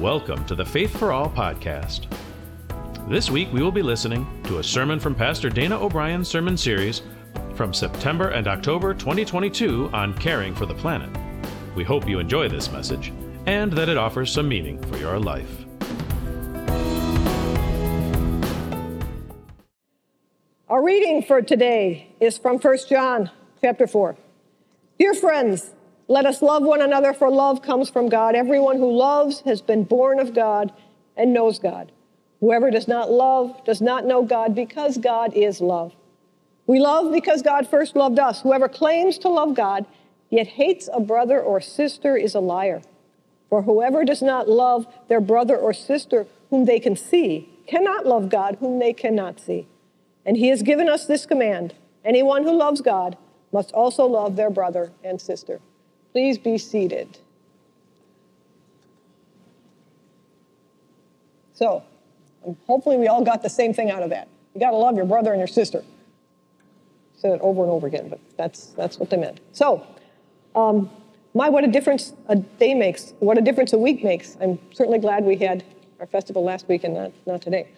Welcome to the Faith for All podcast. This week we will be listening to a sermon from Pastor Dana O'Brien's sermon series from September and October 2022 on caring for the planet. We hope you enjoy this message and that it offers some meaning for your life. Our reading for today is from 1 John chapter 4. Dear friends, let us love one another, for love comes from God. Everyone who loves has been born of God and knows God. Whoever does not love does not know God because God is love. We love because God first loved us. Whoever claims to love God yet hates a brother or sister is a liar. For whoever does not love their brother or sister whom they can see cannot love God whom they cannot see. And he has given us this command anyone who loves God must also love their brother and sister. Please be seated. So, hopefully, we all got the same thing out of that. You got to love your brother and your sister. Said it over and over again, but that's that's what they meant. So, um, my what a difference a day makes. What a difference a week makes. I'm certainly glad we had our festival last week and not not today.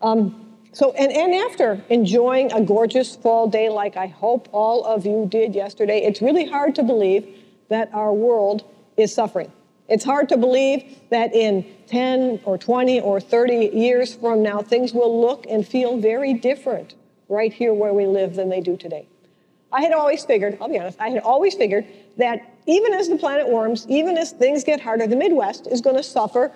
Um, so, and, and after enjoying a gorgeous fall day like I hope all of you did yesterday, it's really hard to believe that our world is suffering. It's hard to believe that in 10 or 20 or 30 years from now, things will look and feel very different right here where we live than they do today. I had always figured, I'll be honest, I had always figured that even as the planet warms, even as things get harder, the Midwest is going to suffer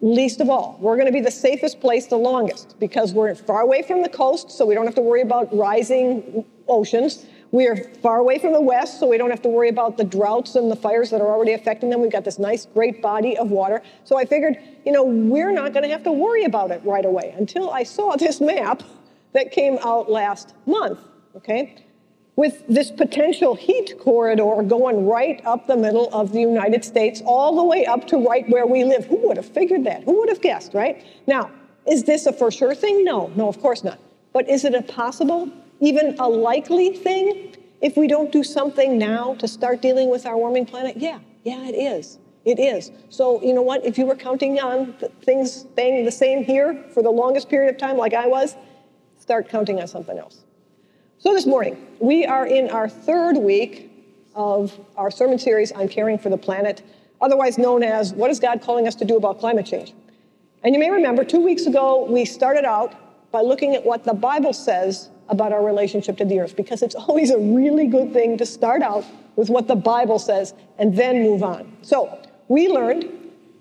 least of all. We're going to be the safest place the longest because we're far away from the coast, so we don't have to worry about rising oceans. We are far away from the west, so we don't have to worry about the droughts and the fires that are already affecting them. We've got this nice, great body of water. So I figured, you know, we're not going to have to worry about it right away until I saw this map that came out last month, okay? With this potential heat corridor going right up the middle of the United States, all the way up to right where we live. Who would have figured that? Who would have guessed, right? Now, is this a for sure thing? No, no, of course not. But is it a possible even a likely thing if we don't do something now to start dealing with our warming planet? Yeah, yeah, it is. It is. So, you know what? If you were counting on things staying the same here for the longest period of time, like I was, start counting on something else. So, this morning, we are in our third week of our sermon series on caring for the planet, otherwise known as What is God Calling Us to Do About Climate Change? And you may remember two weeks ago, we started out by looking at what the Bible says about our relationship to the earth because it's always a really good thing to start out with what the Bible says and then move on. So, we learned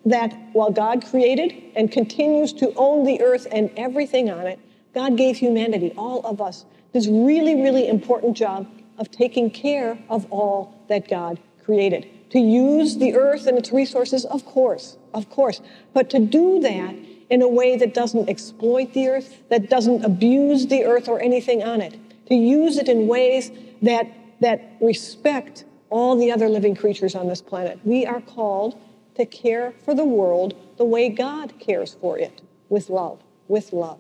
that while God created and continues to own the earth and everything on it, God gave humanity, all of us, this really, really important job of taking care of all that God created. To use the earth and its resources, of course, of course, but to do that in a way that doesn't exploit the earth, that doesn't abuse the earth or anything on it, to use it in ways that, that respect all the other living creatures on this planet. We are called to care for the world the way God cares for it, with love, with love.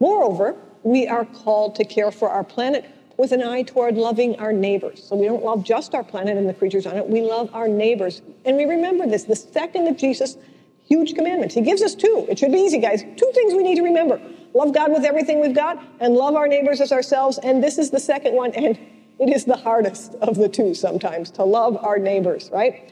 Moreover, we are called to care for our planet with an eye toward loving our neighbors. So we don't love just our planet and the creatures on it, we love our neighbors. And we remember this the second that Jesus Huge commandments. He gives us two. It should be easy, guys. Two things we need to remember love God with everything we've got, and love our neighbors as ourselves. And this is the second one, and it is the hardest of the two sometimes to love our neighbors, right?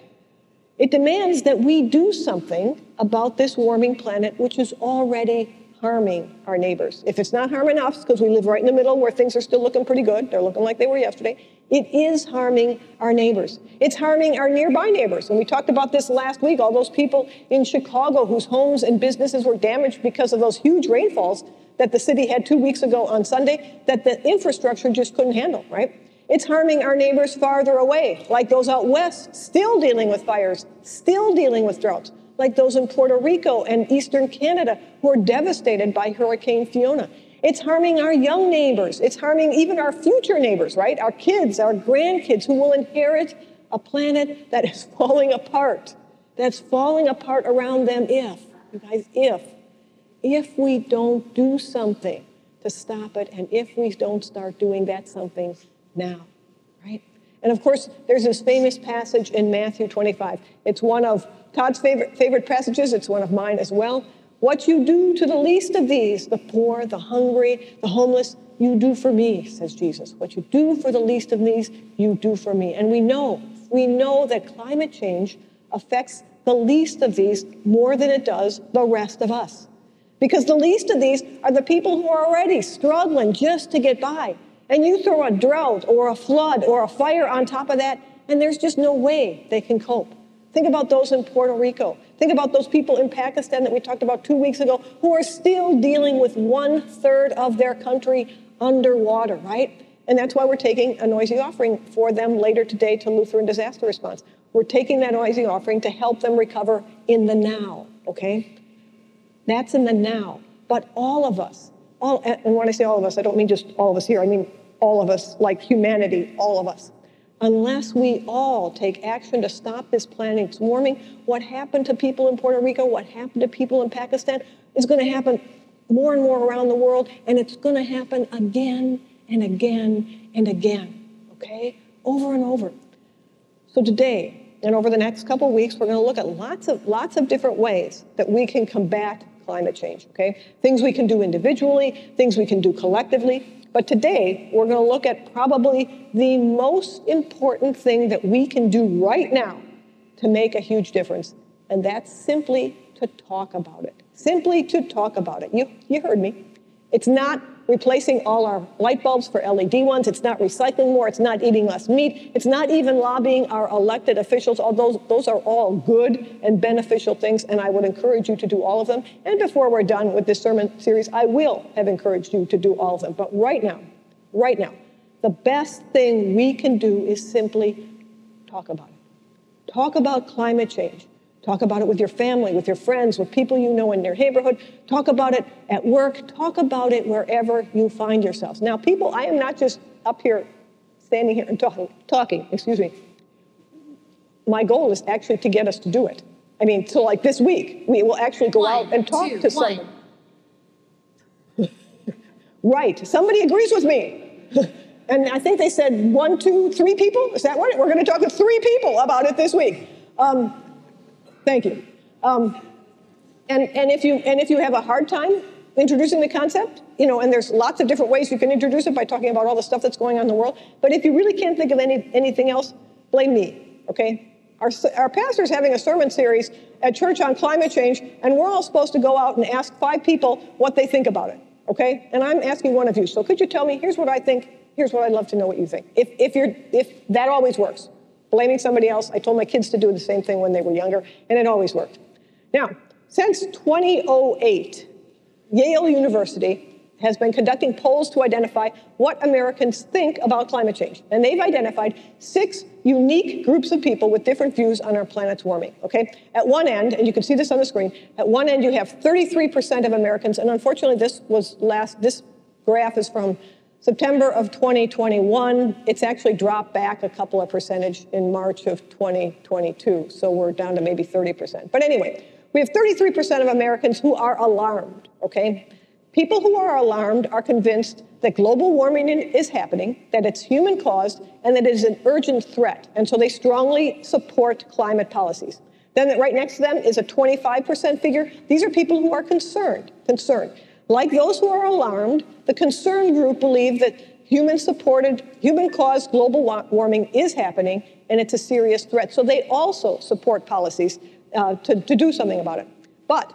It demands that we do something about this warming planet, which is already harming our neighbors. If it's not harming us, because we live right in the middle where things are still looking pretty good, they're looking like they were yesterday, it is harming our neighbors. It's harming our nearby neighbors. And we talked about this last week, all those people in Chicago whose homes and businesses were damaged because of those huge rainfalls that the city had two weeks ago on Sunday that the infrastructure just couldn't handle, right? It's harming our neighbors farther away, like those out west, still dealing with fires, still dealing with droughts, like those in Puerto Rico and eastern Canada who are devastated by Hurricane Fiona. It's harming our young neighbors. It's harming even our future neighbors, right? Our kids, our grandkids who will inherit a planet that is falling apart. That's falling apart around them if, you guys, if, if we don't do something to stop it and if we don't start doing that something now, right? And of course, there's this famous passage in Matthew 25. It's one of Todd's favorite, favorite passages, it's one of mine as well. What you do to the least of these, the poor, the hungry, the homeless, you do for me, says Jesus. What you do for the least of these, you do for me. And we know, we know that climate change affects the least of these more than it does the rest of us. Because the least of these are the people who are already struggling just to get by. And you throw a drought or a flood or a fire on top of that, and there's just no way they can cope. Think about those in Puerto Rico. Think about those people in Pakistan that we talked about two weeks ago who are still dealing with one third of their country underwater, right? And that's why we're taking a noisy offering for them later today to Lutheran Disaster Response. We're taking that noisy offering to help them recover in the now, okay? That's in the now. But all of us, all, and when I say all of us, I don't mean just all of us here, I mean all of us, like humanity, all of us. Unless we all take action to stop this planet's warming, what happened to people in Puerto Rico, what happened to people in Pakistan is going to happen more and more around the world, and it's going to happen again and again and again, okay? Over and over. So today, and over the next couple weeks, we're going to look at lots of, lots of different ways that we can combat climate change, okay? Things we can do individually, things we can do collectively. But today, we're going to look at probably the most important thing that we can do right now to make a huge difference, and that's simply to talk about it. Simply to talk about it. You, you heard me. It's not replacing all our light bulbs for LED ones. It's not recycling more. It's not eating less meat. It's not even lobbying our elected officials. All those, those are all good and beneficial things, and I would encourage you to do all of them. And before we're done with this sermon series, I will have encouraged you to do all of them. But right now, right now, the best thing we can do is simply talk about it. Talk about climate change. Talk about it with your family, with your friends, with people you know in your neighborhood. Talk about it at work. Talk about it wherever you find yourselves. Now, people, I am not just up here standing here and talking, talking, excuse me. My goal is actually to get us to do it. I mean, so like this week, we will actually go one, out and talk two, to one. someone. right. Somebody agrees with me. and I think they said one, two, three people. Is that right? We're going to talk to three people about it this week. Um, Thank you. Um, and, and, if you, and if you have a hard time introducing the concept, you know, and there's lots of different ways you can introduce it by talking about all the stuff that's going on in the world. But if you really can't think of any, anything else, blame me, okay? Our, our pastor's having a sermon series at church on climate change, and we're all supposed to go out and ask five people what they think about it, okay? And I'm asking one of you. So could you tell me, here's what I think, here's what I'd love to know what you think. If, if, you're, if that always works blaming somebody else. I told my kids to do the same thing when they were younger, and it always worked. Now, since 2008, Yale University has been conducting polls to identify what Americans think about climate change. And they've identified six unique groups of people with different views on our planet's warming, okay? At one end, and you can see this on the screen, at one end you have 33% of Americans, and unfortunately this was last, this graph is from September of 2021, it's actually dropped back a couple of percentage in March of 2022. So we're down to maybe 30%. But anyway, we have 33% of Americans who are alarmed, okay? People who are alarmed are convinced that global warming is happening, that it's human caused, and that it is an urgent threat. And so they strongly support climate policies. Then right next to them is a 25% figure. These are people who are concerned, concerned. Like those who are alarmed, the concerned group believe that human supported, human caused global warming is happening and it's a serious threat. So they also support policies uh, to, to do something about it. But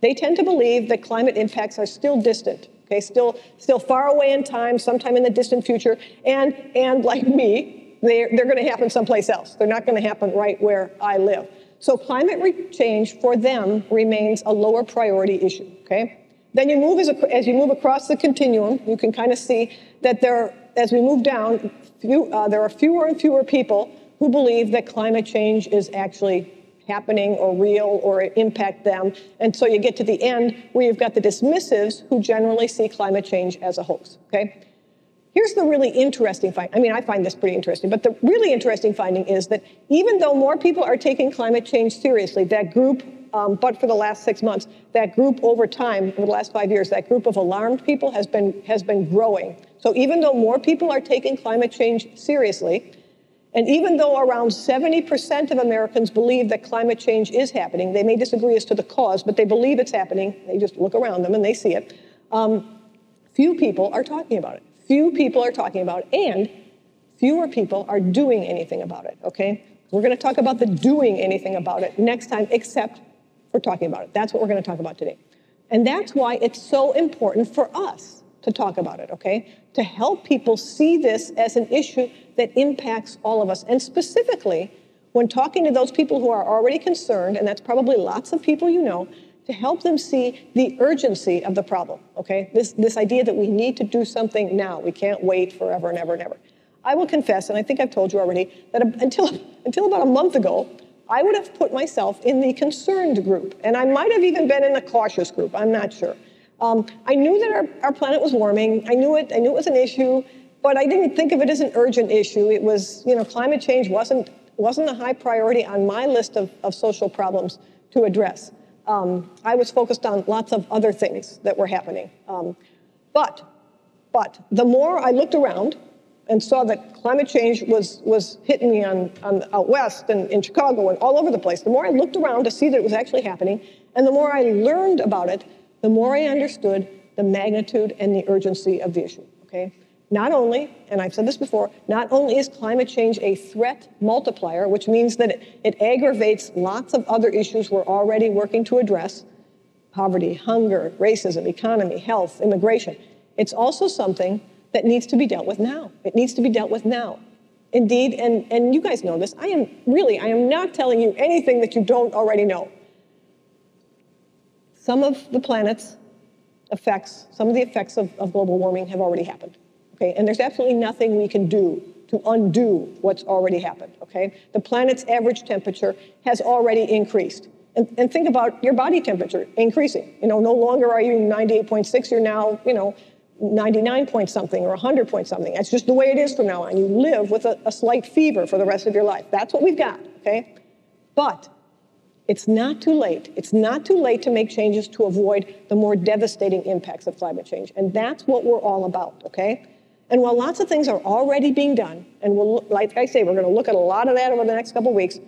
they tend to believe that climate impacts are still distant, okay, still, still far away in time, sometime in the distant future, and, and like me, they're, they're going to happen someplace else. They're not going to happen right where I live. So climate change for them remains a lower priority issue, okay? Then you move as, as you move across the continuum, you can kind of see that there, as we move down, few, uh, there are fewer and fewer people who believe that climate change is actually happening or real or impact them. And so you get to the end where you've got the dismissives who generally see climate change as a hoax, okay? Here's the really interesting find. I mean, I find this pretty interesting, but the really interesting finding is that even though more people are taking climate change seriously, that group um, but for the last six months, that group over time, over the last five years, that group of alarmed people has been, has been growing. So even though more people are taking climate change seriously, And even though around 70% of Americans believe that climate change is happening, they may disagree as to the cause, but they believe it's happening. They just look around them and they see it. Um, few people are talking about it. Few people are talking about and fewer people are doing anything about it, okay? We're going to talk about the doing anything about it next time, except for talking about it. That's what we're going to talk about today. And that's why it's so important for us to talk about it, okay? To help people see this as an issue that impacts all of us. And specifically, when talking to those people who are already concerned, and that's probably lots of people you know, to help them see the urgency of the problem, okay? This, this idea that we need to do something now. We can't wait forever and ever and ever. I will confess, and I think I've told you already, that until, until about a month ago, I would have put myself in the concerned group. And I might have even been in the cautious group, I'm not sure. Um, I knew that our, our planet was warming. I knew it. I knew it was an issue, but I didn't think of it as an urgent issue. It was, you know, climate change wasn't wasn't a high priority on my list of, of social problems to address. Um, I was focused on lots of other things that were happening. Um, but, but the more I looked around and saw that climate change was, was hitting me on, on out west and in Chicago and all over the place, the more I looked around to see that it was actually happening, and the more I learned about it, the more I understood the magnitude and the urgency of the issue. Okay? Not only, and I've said this before, not only is climate change a threat multiplier, which means that it, it aggravates lots of other issues we're already working to address poverty, hunger, racism, economy, health, immigration. It's also something that needs to be dealt with now. It needs to be dealt with now. Indeed, and, and you guys know this, I am really, I am not telling you anything that you don't already know. Some of the planet's effects, some of the effects of, of global warming have already happened. Okay, and there's absolutely nothing we can do to undo what's already happened. Okay, the planet's average temperature has already increased. And, and think about your body temperature increasing. You know, no longer are you 98.6, you're now, you know, 99 point something or 100 point something. That's just the way it is from now on. You live with a, a, slight fever for the rest of your life. That's what we've got, okay? But it's not too late. It's not too late to make changes to avoid the more devastating impacts of climate change. And that's what we're all about, okay? And while lots of things are already being done, and we'll, like I say, we're going to look at a lot of that over the next couple of weeks,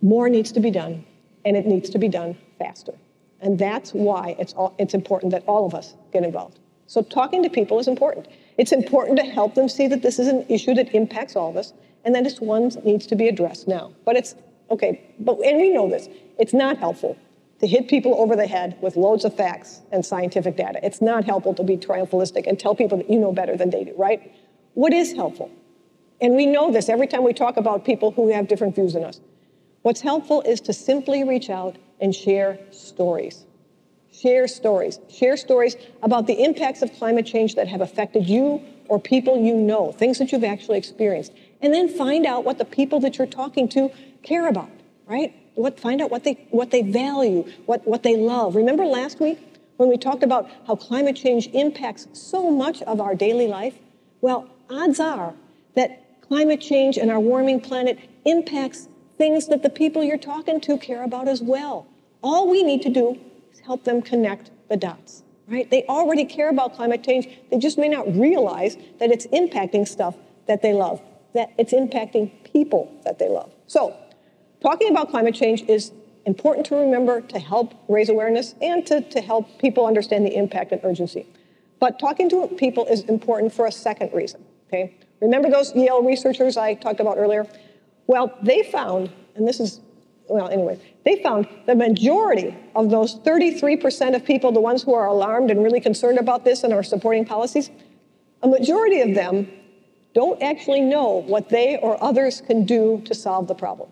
more needs to be done, and it needs to be done faster. And that's why it's, all, it's important that all of us get involved. So talking to people is important. It's important to help them see that this is an issue that impacts all of us and that it's one that needs to be addressed now. But it's, okay, but, and we know this, it's not helpful to hit people over the head with loads of facts and scientific data. It's not helpful to be triumphalistic and tell people that you know better than they do, right? What is helpful? And we know this every time we talk about people who have different views than us. What's helpful is to simply reach out and share stories. Share stories. Share stories about the impacts of climate change that have affected you or people you know, things that you've actually experienced. And then find out what the people that you're talking to care about, right? What, find out what they, what they value, what, what they love. Remember last week when we talked about how climate change impacts so much of our daily life? Well, odds are that climate change and our warming planet impacts things that the people you're talking to care about as well. All we need to do is help them connect the dots, right? They already care about climate change. They just may not realize that it's impacting stuff that they love, that it's impacting people that they love. So, talking about climate change is important to remember to help raise awareness and to, to help people understand the impact and urgency. But talking to people is important for a second reason, okay? Remember those Yale researchers I talked about earlier? Well, they found, and this is, well, anyway, they found the majority of those 33% of people, the ones who are alarmed and really concerned about this and are supporting policies, a majority of them don't actually know what they or others can do to solve the problem.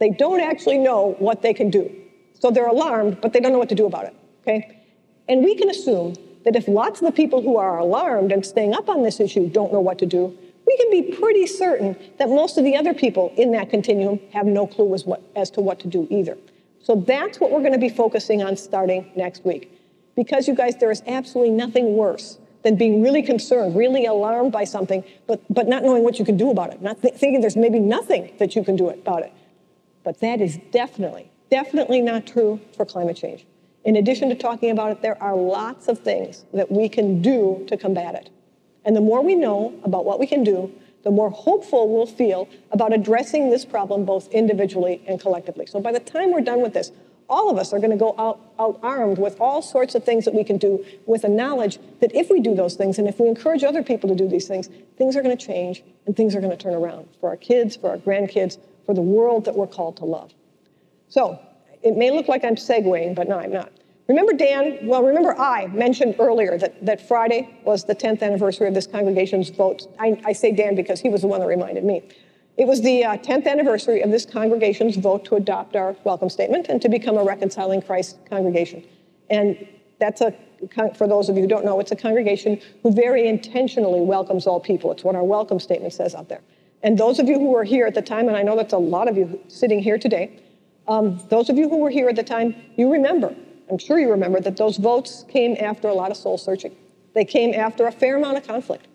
They don't actually know what they can do. So they're alarmed, but they don't know what to do about it, okay? And we can assume that if lots of the people who are alarmed and staying up on this issue don't know what to do, we can be pretty certain that most of the other people in that continuum have no clue as, what, as to what to do either. So that's what we're going to be focusing on starting next week. Because, you guys, there is absolutely nothing worse than being really concerned, really alarmed by something, but, but not knowing what you can do about it, not th- thinking there's maybe nothing that you can do about it. But that is definitely, definitely not true for climate change. In addition to talking about it, there are lots of things that we can do to combat it. And the more we know about what we can do, the more hopeful we'll feel about addressing this problem both individually and collectively. So by the time we're done with this, all of us are going to go out, out, armed with all sorts of things that we can do with a knowledge that if we do those things and if we encourage other people to do these things, things are going to change and things are going to turn around for our kids, for our grandkids, for the world that we're called to love. So it may look like I'm segueing, but no, I'm not. Remember Dan, well, remember I mentioned earlier that, that Friday was the 10th anniversary of this congregation's vote. I, I say Dan because he was the one that reminded me. It was the uh, 10th anniversary of this congregation's vote to adopt our welcome statement and to become a reconciling Christ congregation. And that's a, for those of you who don't know, it's a congregation who very intentionally welcomes all people. It's what our welcome statement says out there. And those of you who were here at the time, and I know that's a lot of you sitting here today, um, those of you who were here at the time, you remember I'm sure you remember that those votes came after a lot of soul searching. They came after a fair amount of conflict.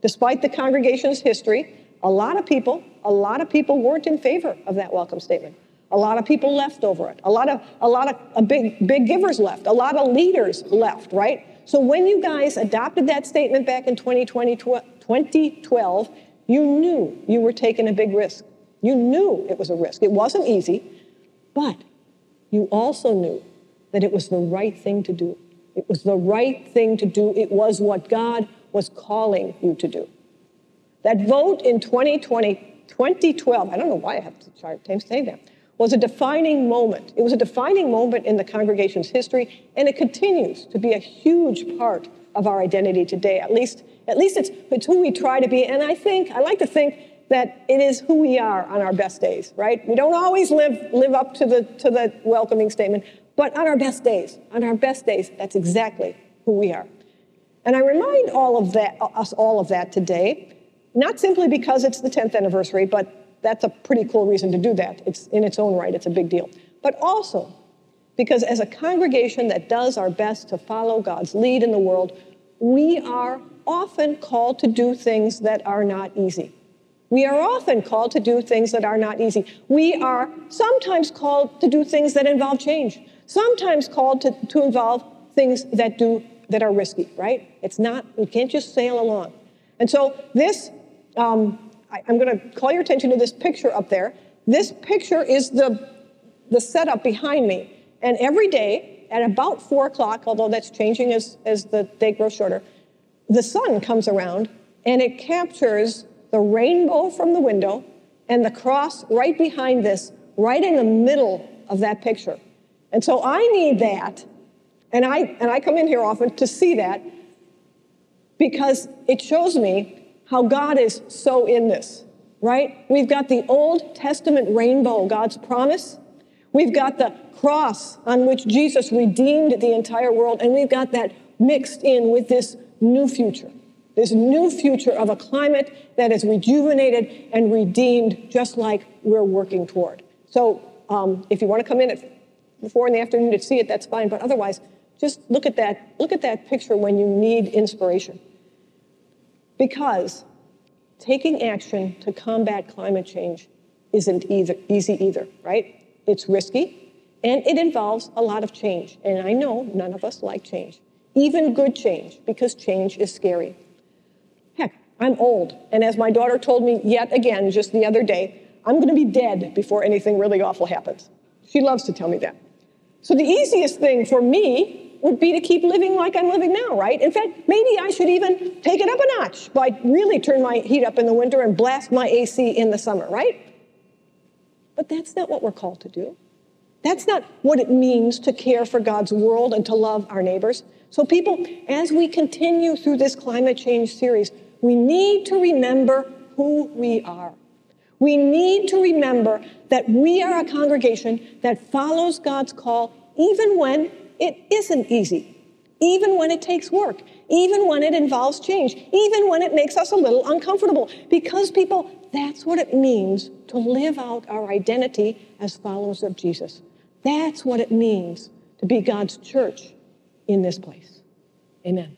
Despite the congregation's history, a lot of people, a lot of people weren't in favor of that welcome statement. A lot of people left over it. A lot of, a lot of a big, big givers left. A lot of leaders left, right? So when you guys adopted that statement back in 2020, 2012, you knew you were taking a big risk. You knew it was a risk. It wasn't easy, but you also knew that it was the right thing to do. It was the right thing to do. It was what God was calling you to do. That vote in 2020, 2012, I don't know why I have to say that, was a defining moment. It was a defining moment in the congregation's history, and it continues to be a huge part of our identity today. At least, at least it's, it's who we try to be. And I think, I like to think that it is who we are on our best days, right? We don't always live, live up to the, to the welcoming statement, but on our best days, on our best days, that's exactly who we are. And I remind all of that, us all of that today, not simply because it's the 10th anniversary, but that's a pretty cool reason to do that. It's in its own right, it's a big deal. But also because as a congregation that does our best to follow God's lead in the world, we are often called to do things that are not easy. We are often called to do things that are not easy. We are sometimes called to do things that involve change sometimes called to, to involve things that do that are risky, right? It's not, we can't just sail along. And so this, um, I, I'm gonna call your attention to this picture up there. This picture is the, the setup behind me. And every day at about four o'clock, although that's changing as, as the day grows shorter, the sun comes around and it captures the rainbow from the window and the cross right behind this, right in the middle of that picture. And so I need that. And I, and I come in here often to see that because it shows me how God is so in this, right? We've got the Old Testament rainbow, God's promise. We've got the cross on which Jesus redeemed the entire world. And we've got that mixed in with this new future, this new future of a climate that is rejuvenated and redeemed, just like we're working toward. So um, if you want to come in at four in the afternoon to see it, that's fine. But otherwise, just look at that, look at that picture when you need inspiration. Because taking action to combat climate change isn't either, easy either, right? It's risky and it involves a lot of change. And I know none of us like change, even good change, because change is scary. Heck, I'm old. And as my daughter told me yet again just the other day, I'm going to be dead before anything really awful happens. She loves to tell me that. So the easiest thing for me would be to keep living like I'm living now, right? In fact, maybe I should even take it up a notch by really turn my heat up in the winter and blast my AC in the summer, right? But that's not what we're called to do. That's not what it means to care for God's world and to love our neighbors. So, people, as we continue through this climate change series, we need to remember who we are. We need to remember that we are a congregation that follows God's call even when it isn't easy, even when it takes work, even when it involves change, even when it makes us a little uncomfortable. Because, people, that's what it means to live out our identity as followers of Jesus. That's what it means to be God's church in this place. Amen.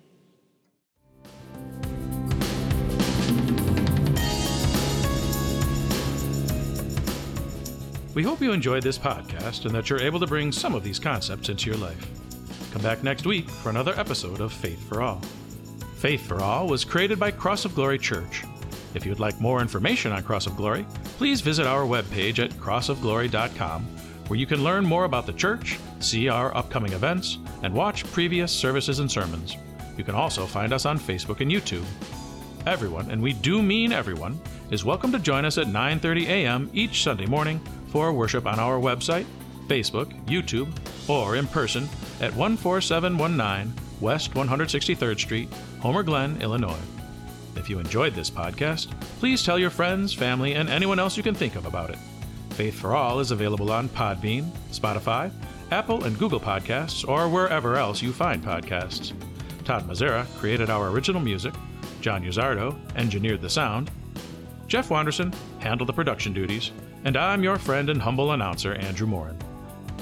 We hope you enjoyed this podcast and that you're able to bring some of these concepts into your life. Come back next week for another episode of Faith for All. Faith for All was created by Cross of Glory Church. If you'd like more information on Cross of Glory, please visit our webpage at crossofglory.com, where you can learn more about the church, see our upcoming events, and watch previous services and sermons. You can also find us on Facebook and YouTube. Everyone, and we do mean everyone, is welcome to join us at 9:30 a.m. each Sunday morning for worship on our website, Facebook, YouTube, or in person at 14719 West 163rd Street, Homer Glen, Illinois. If you enjoyed this podcast, please tell your friends, family, and anyone else you can think of about it. Faith for All is available on Podbean, Spotify, Apple and Google Podcasts, or wherever else you find podcasts. Todd Mazzara created our original music. John Uzardo engineered the sound. Jeff Wanderson handled the production duties. And I'm your friend and humble announcer, Andrew Morin.